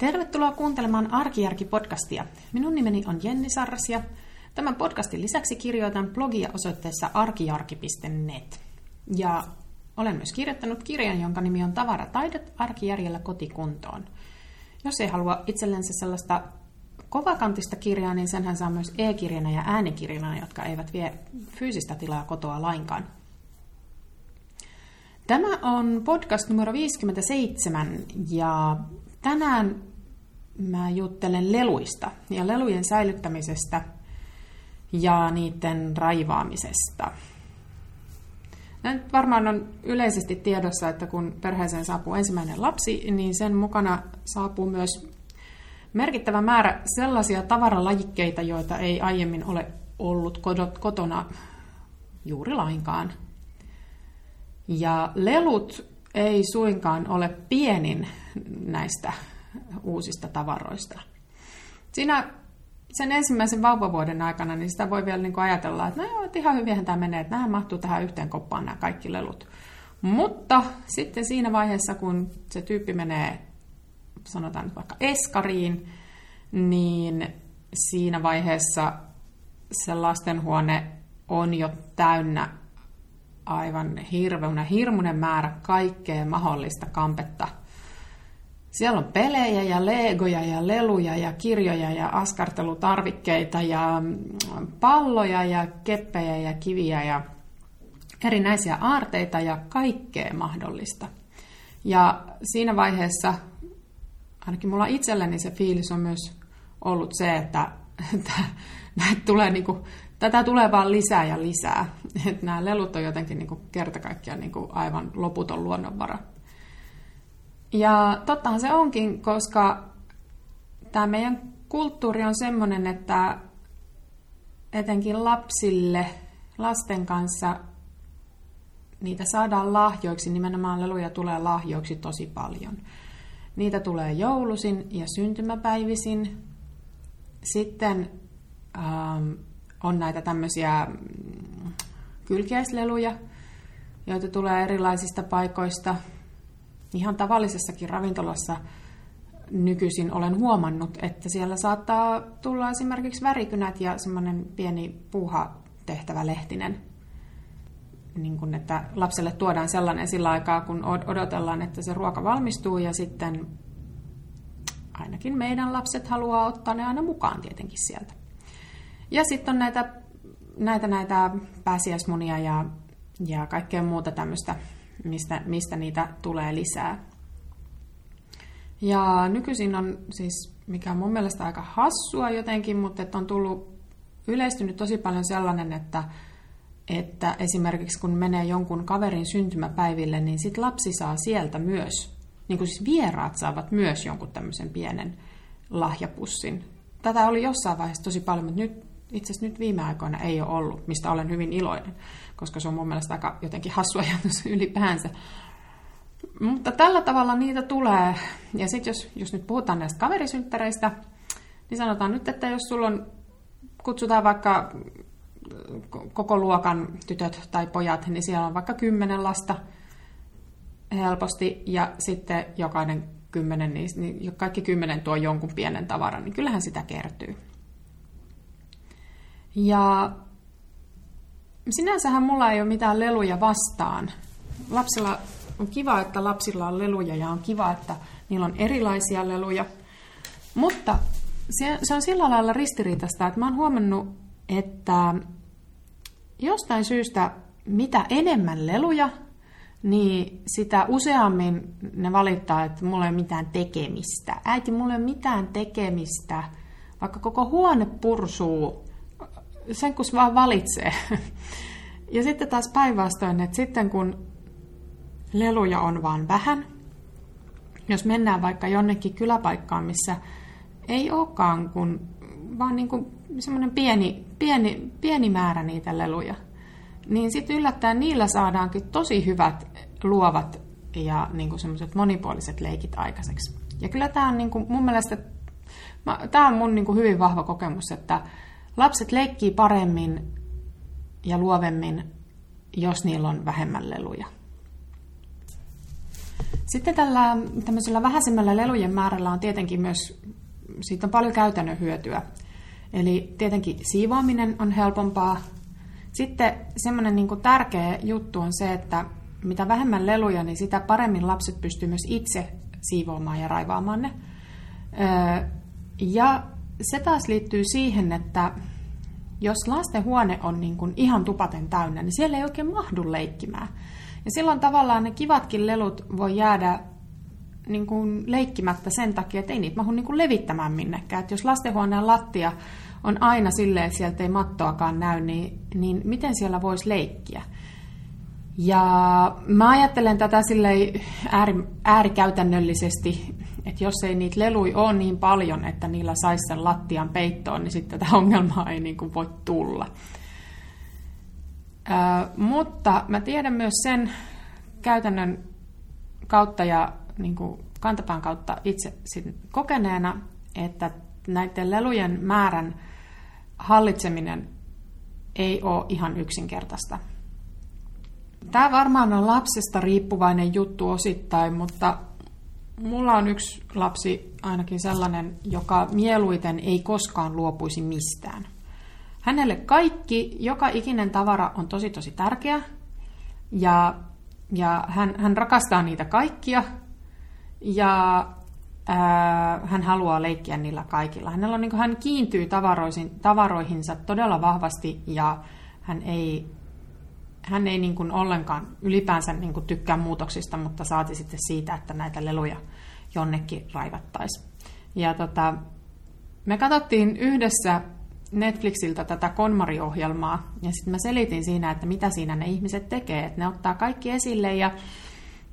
Tervetuloa kuuntelemaan Arkijärki-podcastia. Minun nimeni on Jenni Sarras ja tämän podcastin lisäksi kirjoitan blogia osoitteessa arkijarki.net. Ja olen myös kirjoittanut kirjan, jonka nimi on Tavarataidot arkijärjellä kotikuntoon. Jos ei halua itsellensä sellaista kovakantista kirjaa, niin senhän saa myös e-kirjana ja äänikirjana, jotka eivät vie fyysistä tilaa kotoa lainkaan. Tämä on podcast numero 57 ja tänään mä juttelen leluista ja lelujen säilyttämisestä ja niiden raivaamisesta. Nyt varmaan on yleisesti tiedossa, että kun perheeseen saapuu ensimmäinen lapsi, niin sen mukana saapuu myös merkittävä määrä sellaisia tavaralajikkeita, joita ei aiemmin ole ollut kotona juuri lainkaan. Ja lelut ei suinkaan ole pienin näistä uusista tavaroista. Siinä sen ensimmäisen vauvavuoden aikana, niin sitä voi vielä niin kuin ajatella, että no joo, että ihan hyvinhän tämä menee, että nämä mahtuu tähän yhteen koppaan nämä kaikki lelut. Mutta sitten siinä vaiheessa, kun se tyyppi menee, sanotaan nyt vaikka eskariin, niin siinä vaiheessa se lastenhuone on jo täynnä aivan hirveänä, hirmuinen määrä kaikkea mahdollista kampetta – siellä on pelejä ja legoja ja leluja ja kirjoja ja askartelutarvikkeita ja mm, palloja ja keppejä ja kiviä ja erinäisiä aarteita ja kaikkea mahdollista. Ja siinä vaiheessa, ainakin mulla itselläni se fiilis on myös ollut se, että, että näitä tulee niin kuin, tätä tulee vaan lisää ja lisää. Että nämä lelut on jotenkin niin kuin niin kuin aivan loputon luonnonvara. Ja tottahan se onkin, koska tämä meidän kulttuuri on sellainen, että etenkin lapsille, lasten kanssa niitä saadaan lahjoiksi, nimenomaan leluja tulee lahjoiksi tosi paljon. Niitä tulee joulusin ja syntymäpäivisin. Sitten ähm, on näitä tämmöisiä mm, kylkiäisleluja, joita tulee erilaisista paikoista – ihan tavallisessakin ravintolassa nykyisin olen huomannut, että siellä saattaa tulla esimerkiksi värikynät ja semmoinen pieni puuha tehtävä lehtinen. Niin kun, että lapselle tuodaan sellainen sillä aikaa, kun odotellaan, että se ruoka valmistuu ja sitten ainakin meidän lapset haluaa ottaa ne aina mukaan tietenkin sieltä. Ja sitten on näitä, näitä, näitä pääsiäismunia ja, ja kaikkea muuta tämmöistä mistä, mistä niitä tulee lisää. Ja nykyisin on siis, mikä on mun mielestä aika hassua jotenkin, mutta että on tullut yleistynyt tosi paljon sellainen, että, että esimerkiksi kun menee jonkun kaverin syntymäpäiville, niin sit lapsi saa sieltä myös, niin kuin siis vieraat saavat myös jonkun tämmöisen pienen lahjapussin. Tätä oli jossain vaiheessa tosi paljon, mutta nyt itse asiassa nyt viime aikoina ei ole ollut, mistä olen hyvin iloinen, koska se on mun mielestä aika jotenkin hassu ajatus ylipäänsä. Mutta tällä tavalla niitä tulee. Ja sitten jos, jos nyt puhutaan näistä kaverisynttäreistä, niin sanotaan nyt, että jos sulla on, kutsutaan vaikka koko luokan tytöt tai pojat, niin siellä on vaikka kymmenen lasta helposti, ja sitten jokainen kymmenen, niin kaikki kymmenen tuo jonkun pienen tavaran, niin kyllähän sitä kertyy. Ja sinänsähän mulla ei ole mitään leluja vastaan. Lapsilla on kiva, että lapsilla on leluja ja on kiva, että niillä on erilaisia leluja. Mutta se, on sillä lailla ristiriitasta, että mä oon huomannut, että jostain syystä mitä enemmän leluja, niin sitä useammin ne valittaa, että mulla ei ole mitään tekemistä. Äiti, mulla ei ole mitään tekemistä. Vaikka koko huone pursuu sen kun vaan valitsee. Ja sitten taas päinvastoin, että sitten kun leluja on vaan vähän, jos mennään vaikka jonnekin kyläpaikkaan, missä ei olekaan kuin vaan niin kuin semmoinen pieni, pieni, pieni määrä niitä leluja, niin sitten yllättäen niillä saadaankin tosi hyvät, luovat ja niin kuin semmoiset monipuoliset leikit aikaiseksi. Ja kyllä tämä on niin kuin, mun mielestä, tämä on mun niin kuin hyvin vahva kokemus, että Lapset leikkii paremmin ja luovemmin, jos niillä on vähemmän leluja. Sitten tällä tämmöisellä vähäisemmällä lelujen määrällä on tietenkin myös, siitä on paljon käytännön hyötyä. Eli tietenkin siivoaminen on helpompaa. Sitten semmoinen niin tärkeä juttu on se, että mitä vähemmän leluja, niin sitä paremmin lapset pystyy myös itse siivoamaan ja raivaamaan ne. Ja se taas liittyy siihen, että jos lasten huone on niin kuin ihan tupaten täynnä, niin siellä ei oikein mahdu leikkimään. Ja silloin tavallaan ne kivatkin lelut voi jäädä niin kuin leikkimättä sen takia, että ei niitä mahdu niin kuin levittämään minnekään. Että jos lastenhuoneen lattia on aina silleen, että sieltä ei mattoakaan näy, niin, niin miten siellä voisi leikkiä? Ja mä ajattelen tätä silleen ääri, äärikäytännöllisesti, että jos ei niitä lelui ole niin paljon, että niillä saisi sen lattian peittoon, niin sitten tätä ongelmaa ei niin kuin voi tulla. Ää, mutta mä tiedän myös sen käytännön kautta ja niin kuin kantapään kautta itse kokeneena, että näiden lelujen määrän hallitseminen ei ole ihan yksinkertaista. Tämä varmaan on lapsesta riippuvainen juttu osittain, mutta mulla on yksi lapsi ainakin sellainen, joka mieluiten ei koskaan luopuisi mistään. Hänelle kaikki, joka ikinen tavara on tosi tosi tärkeä ja, ja hän, hän rakastaa niitä kaikkia ja ää, hän haluaa leikkiä niillä kaikilla. Hänellä on, niin kuin, hän kiintyy tavaroihinsa todella vahvasti ja hän ei hän ei niin kuin ollenkaan ylipäänsä niin kuin tykkää muutoksista, mutta saati sitten siitä, että näitä leluja jonnekin raivattaisiin. Ja tota, me katsottiin yhdessä Netflixiltä tätä Konmari-ohjelmaa, ja sitten mä selitin siinä, että mitä siinä ne ihmiset tekee, että ne ottaa kaikki esille, ja,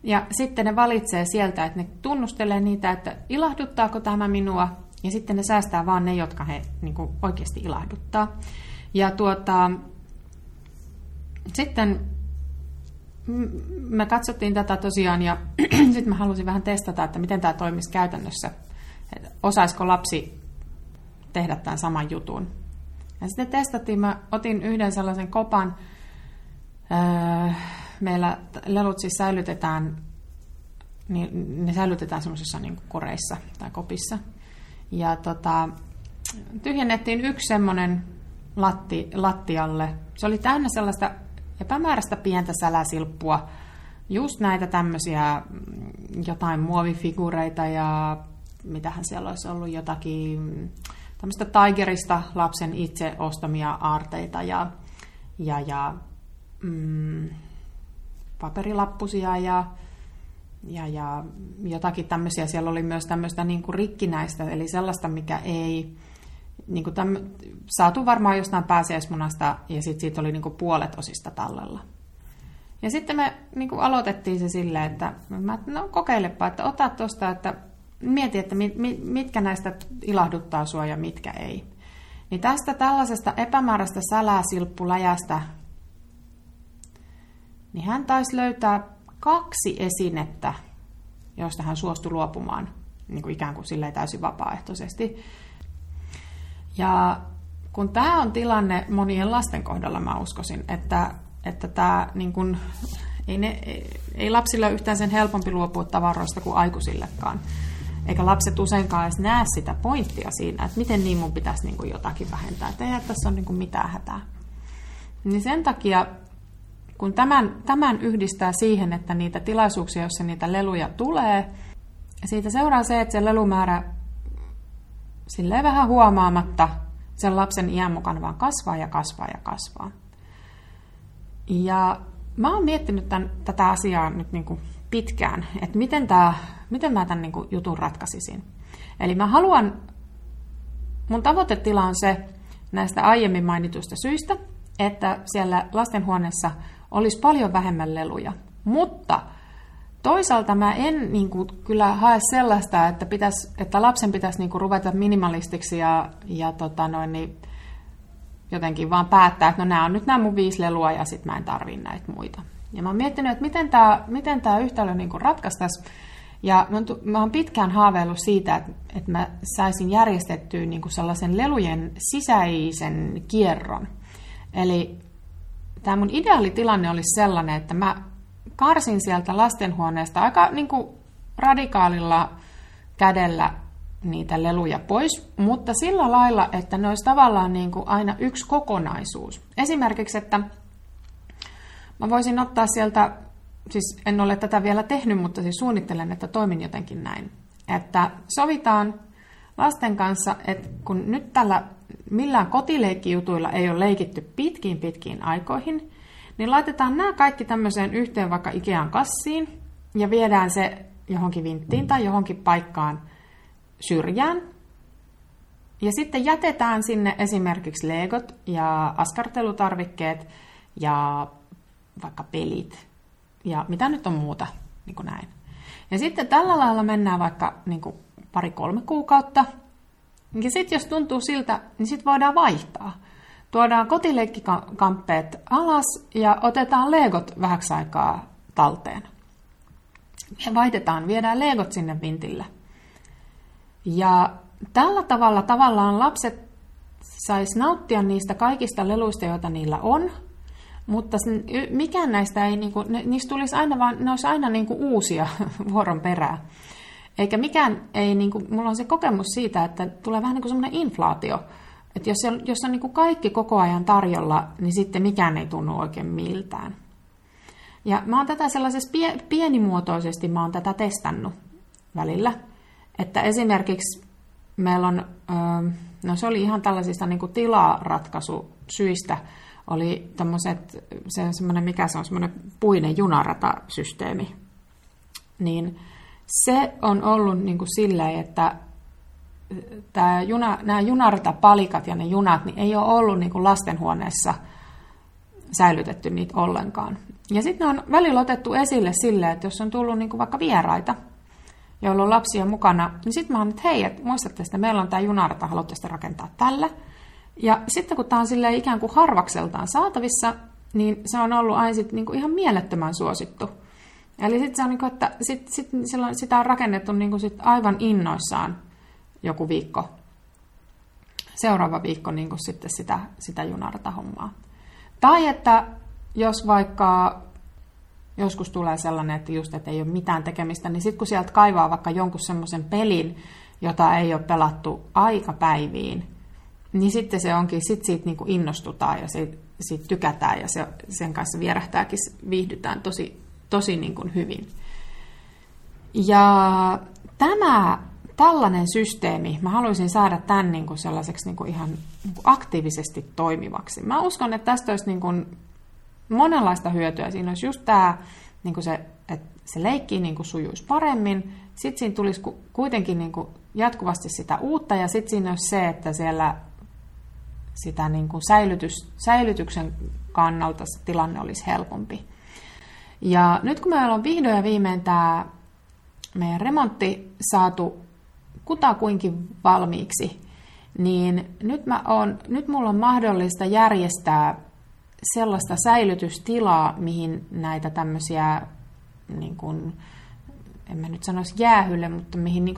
ja sitten ne valitsee sieltä, että ne tunnustelee niitä, että ilahduttaako tämä minua, ja sitten ne säästää vaan ne, jotka he niin kuin oikeasti ilahduttaa. Ja tuota, sitten me katsottiin tätä tosiaan ja sitten mä halusin vähän testata, että miten tämä toimisi käytännössä. Että osaisiko lapsi tehdä tämän saman jutun. Ja sitten testattiin, mä otin yhden sellaisen kopan. Öö, meillä lelut siis säilytetään, niin ne säilytetään semmoisissa niin koreissa tai kopissa. Ja tota, tyhjennettiin yksi semmoinen latti, lattialle. Se oli täynnä sellaista epämääräistä pientä säläsilppua, just näitä tämmöisiä mm, jotain muovifigureita ja mitähän siellä olisi ollut jotakin tämmöistä Tigerista lapsen itse ostamia aarteita ja, ja, ja mm, paperilappusia ja, ja, ja jotakin tämmöisiä. Siellä oli myös tämmöistä niin kuin rikkinäistä, eli sellaista, mikä ei niin kuin täm, saatu varmaan jostain pääsiäismunasta ja sitten siitä oli niin kuin puolet osista tallella. Ja sitten me niin kuin aloitettiin se silleen, että mä, no kokeilepa, että ota tuosta, että mieti, että mit, mitkä näistä ilahduttaa sua ja mitkä ei. Niin tästä tällaisesta epämääräistä säläsilppuläjästä, niin hän taisi löytää kaksi esinettä, joista hän suostui luopumaan niin kuin ikään kuin silleen täysin vapaaehtoisesti. Ja kun tämä on tilanne monien lasten kohdalla, mä uskoisin, että, että tämä niin kun, ei, ne, ei lapsilla ole yhtään sen helpompi luopua tavaroista kuin aikuisillekaan. Eikä lapset useinkaan edes näe sitä pointtia siinä, että miten niin mun pitäisi niin kuin jotakin vähentää. Että ei tässä ole niin kuin mitään hätää. Niin sen takia, kun tämän, tämän yhdistää siihen, että niitä tilaisuuksia, joissa niitä leluja tulee, siitä seuraa se, että se lelumäärä silleen vähän huomaamatta sen lapsen iän mukana vaan kasvaa ja kasvaa ja kasvaa. Ja mä oon miettinyt tämän, tätä asiaa nyt niin kuin pitkään, että miten, tämä, miten mä tämän niin kuin jutun ratkaisisin. Eli mä haluan, mun tavoitetila on se näistä aiemmin mainituista syistä, että siellä lastenhuoneessa olisi paljon vähemmän leluja. Mutta Toisaalta mä en niin kuin, kyllä hae sellaista, että, pitäisi, että lapsen pitäisi niin kuin, ruveta minimalistiksi ja, ja tota noin, niin jotenkin vaan päättää, että no nämä on nyt nämä mun viisi lelua ja sitten mä en tarvii näitä muita. Ja mä oon miettinyt, että miten tämä miten tää yhtälö niin ratkaistaisiin. Ja mä oon pitkään haaveillut siitä, että, että mä saisin järjestettyä niin kuin sellaisen lelujen sisäisen kierron. Eli tämä mun ideaalitilanne olisi sellainen, että mä karsin sieltä lastenhuoneesta aika niin kuin radikaalilla kädellä niitä leluja pois, mutta sillä lailla, että ne olisi tavallaan niin kuin aina yksi kokonaisuus. Esimerkiksi, että mä voisin ottaa sieltä, siis en ole tätä vielä tehnyt, mutta siis suunnittelen, että toimin jotenkin näin. Että sovitaan lasten kanssa, että kun nyt tällä millään kotileikkijutuilla ei ole leikitty pitkiin pitkiin aikoihin, niin laitetaan nämä kaikki tämmöiseen yhteen vaikka Ikean kassiin ja viedään se johonkin vinttiin tai johonkin paikkaan syrjään. Ja sitten jätetään sinne esimerkiksi legot ja askartelutarvikkeet ja vaikka pelit ja mitä nyt on muuta, niin kuin näin. Ja sitten tällä lailla mennään vaikka niin kuin pari-kolme kuukautta. Ja sitten jos tuntuu siltä, niin sitten voidaan vaihtaa. Tuodaan kotileikkikamppeet alas ja otetaan legot vähäksi aikaa talteen. Ja vaihdetaan, viedään legot sinne vintille. Ja tällä tavalla tavallaan lapset sais nauttia niistä kaikista leluista, joita niillä on, mutta mikään näistä ei, niinku, ne, niistä tulisi aina vaan, ne olisi aina niinku uusia vuoron perää. Eikä mikään ei, niinku, mulla on se kokemus siitä, että tulee vähän niin kuin semmoinen inflaatio. Että jos, on, jos on niinku kaikki koko ajan tarjolla, niin sitten mikään ei tunnu oikein miltään. Ja mä oon tätä sellaisessa pie, pienimuotoisesti, mä oon tätä testannut välillä. Että esimerkiksi meillä on, no se oli ihan tällaisista niin kuin tilaratkaisusyistä, oli tämmöiset, se on semmoinen, mikä se on, semmoinen puinen junaratasysteemi. Niin se on ollut niin kuin silleen, että tämä juna, nämä junaratapalikat ja ne junat niin ei ole ollut niin kuin lastenhuoneessa säilytetty niitä ollenkaan. Ja sitten ne on välillä otettu esille silleen, että jos on tullut niin kuin vaikka vieraita, joilla on lapsia mukana, niin sitten mä oon, että hei, et muistatte että meillä on tämä junarata, haluatte sitä rakentaa tällä. Ja sitten kun tämä on sille ikään kuin harvakseltaan saatavissa, niin se on ollut aina sit niinku ihan mielettömän suosittu. Eli sitten se on, niinku, että sit, sit, silloin sitä on rakennettu niinku sit aivan innoissaan joku viikko. Seuraava viikko niinku sitten sitä, sitä junarata hommaa. Tai että jos vaikka joskus tulee sellainen, että just, että ei ole mitään tekemistä, niin sitten kun sieltä kaivaa vaikka jonkun semmoisen pelin, jota ei ole pelattu aikapäiviin, niin sitten se onkin, sit siitä niin kuin innostutaan ja siitä, siitä tykätään ja se, sen kanssa vierähtääkin, viihdytään tosi, tosi niin kuin hyvin. Ja tämä tällainen systeemi, mä haluaisin saada tämän niin kuin sellaiseksi niin kuin ihan niin kuin aktiivisesti toimivaksi. Mä uskon, että tästä olisi niin kuin monenlaista hyötyä. Siinä olisi just tämä, niin kuin se, että se leikki niin kuin sujuisi paremmin. Sitten siinä tulisi kuitenkin niin kuin jatkuvasti sitä uutta ja sitten siinä olisi se, että siellä sitä niin kuin säilytys, säilytyksen kannalta se tilanne olisi helpompi. Ja nyt kun meillä on vihdoin ja viimein tämä meidän remontti saatu kutakuinkin valmiiksi, niin nyt, mä on, nyt mulla on mahdollista järjestää sellaista säilytystilaa, mihin näitä tämmöisiä, niin kuin, en mä nyt sanoisi jäähylle, mutta mihin niin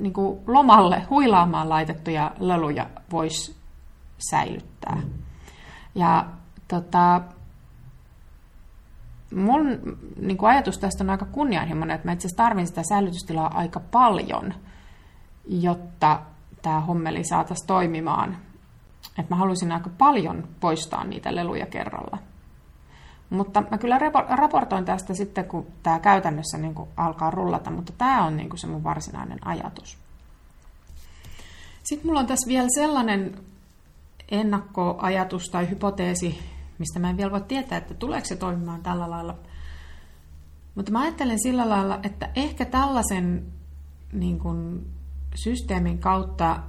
niin lomalle huilaamaan laitettuja leluja voisi säilyttää. Ja tota, mun niin kuin ajatus tästä on aika kunnianhimoinen, että mä itse asiassa tarvin sitä säilytystilaa aika paljon, jotta tämä hommeli saataisiin toimimaan että mä haluaisin aika paljon poistaa niitä leluja kerralla. Mutta mä kyllä raportoin tästä sitten, kun tämä käytännössä niin kuin alkaa rullata, mutta tämä on niin kuin se mun varsinainen ajatus. Sitten mulla on tässä vielä sellainen ennakkoajatus tai hypoteesi, mistä mä en vielä voi tietää, että tuleeko se toimimaan tällä lailla. Mutta mä ajattelen sillä lailla, että ehkä tällaisen niin kuin, systeemin kautta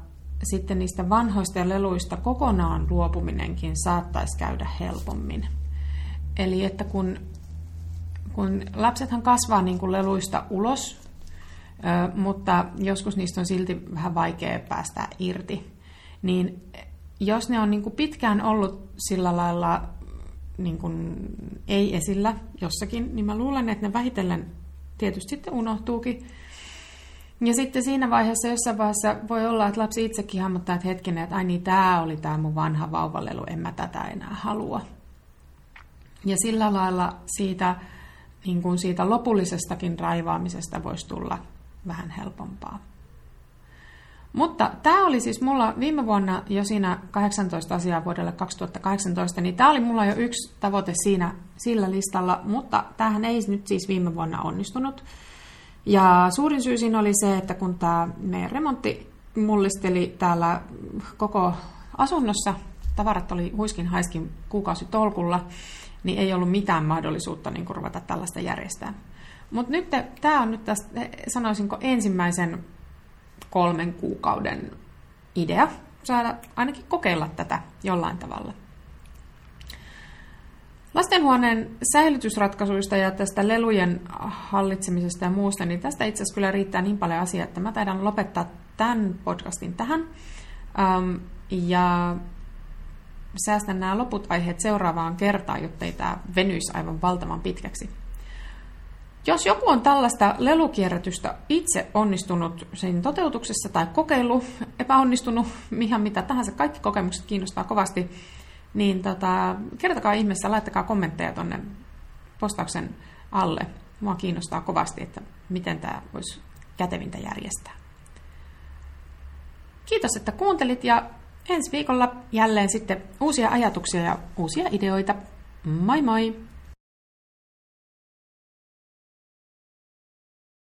sitten niistä vanhoista leluista kokonaan luopuminenkin saattaisi käydä helpommin. Eli että kun, kun lapsethan kasvaa niin kuin leluista ulos, mutta joskus niistä on silti vähän vaikea päästä irti, niin jos ne on niin kuin pitkään ollut sillä lailla niin kuin ei esillä jossakin, niin mä luulen, että ne vähitellen tietysti sitten unohtuukin, ja sitten siinä vaiheessa, jossain vaiheessa voi olla, että lapsi itsekin hahmottaa, että hetkinen, että ai niin, tämä oli tämä mun vanha vauvalelu, en mä tätä enää halua. Ja sillä lailla siitä niin kuin siitä lopullisestakin raivaamisesta voisi tulla vähän helpompaa. Mutta tämä oli siis mulla viime vuonna jo siinä 18 asiaa vuodelle 2018, niin tämä oli mulla jo yksi tavoite siinä sillä listalla, mutta tämähän ei nyt siis viime vuonna onnistunut. Ja suurin syy siinä oli se, että kun tämä meidän remontti mullisteli täällä koko asunnossa, tavarat oli huiskin haiskin kuukausi tolkulla, niin ei ollut mitään mahdollisuutta niin ruveta tällaista järjestää. Mutta nyt tämä on nyt tästä, sanoisinko, ensimmäisen kolmen kuukauden idea saada ainakin kokeilla tätä jollain tavalla. Lastenhuoneen säilytysratkaisuista ja tästä lelujen hallitsemisesta ja muusta, niin tästä itse asiassa kyllä riittää niin paljon asiaa, että mä taidan lopettaa tämän podcastin tähän. Ja säästän nämä loput aiheet seuraavaan kertaan, jotta ei tämä venyisi aivan valtavan pitkäksi. Jos joku on tällaista lelukierrätystä itse onnistunut sen toteutuksessa tai kokeilu, epäonnistunut, ihan mitä tahansa, kaikki kokemukset kiinnostaa kovasti, niin tota, kertokaa ihmeessä, laittakaa kommentteja tuonne postauksen alle. Mua kiinnostaa kovasti, että miten tämä voisi kätevintä järjestää. Kiitos, että kuuntelit ja ensi viikolla jälleen sitten uusia ajatuksia ja uusia ideoita. Moi moi!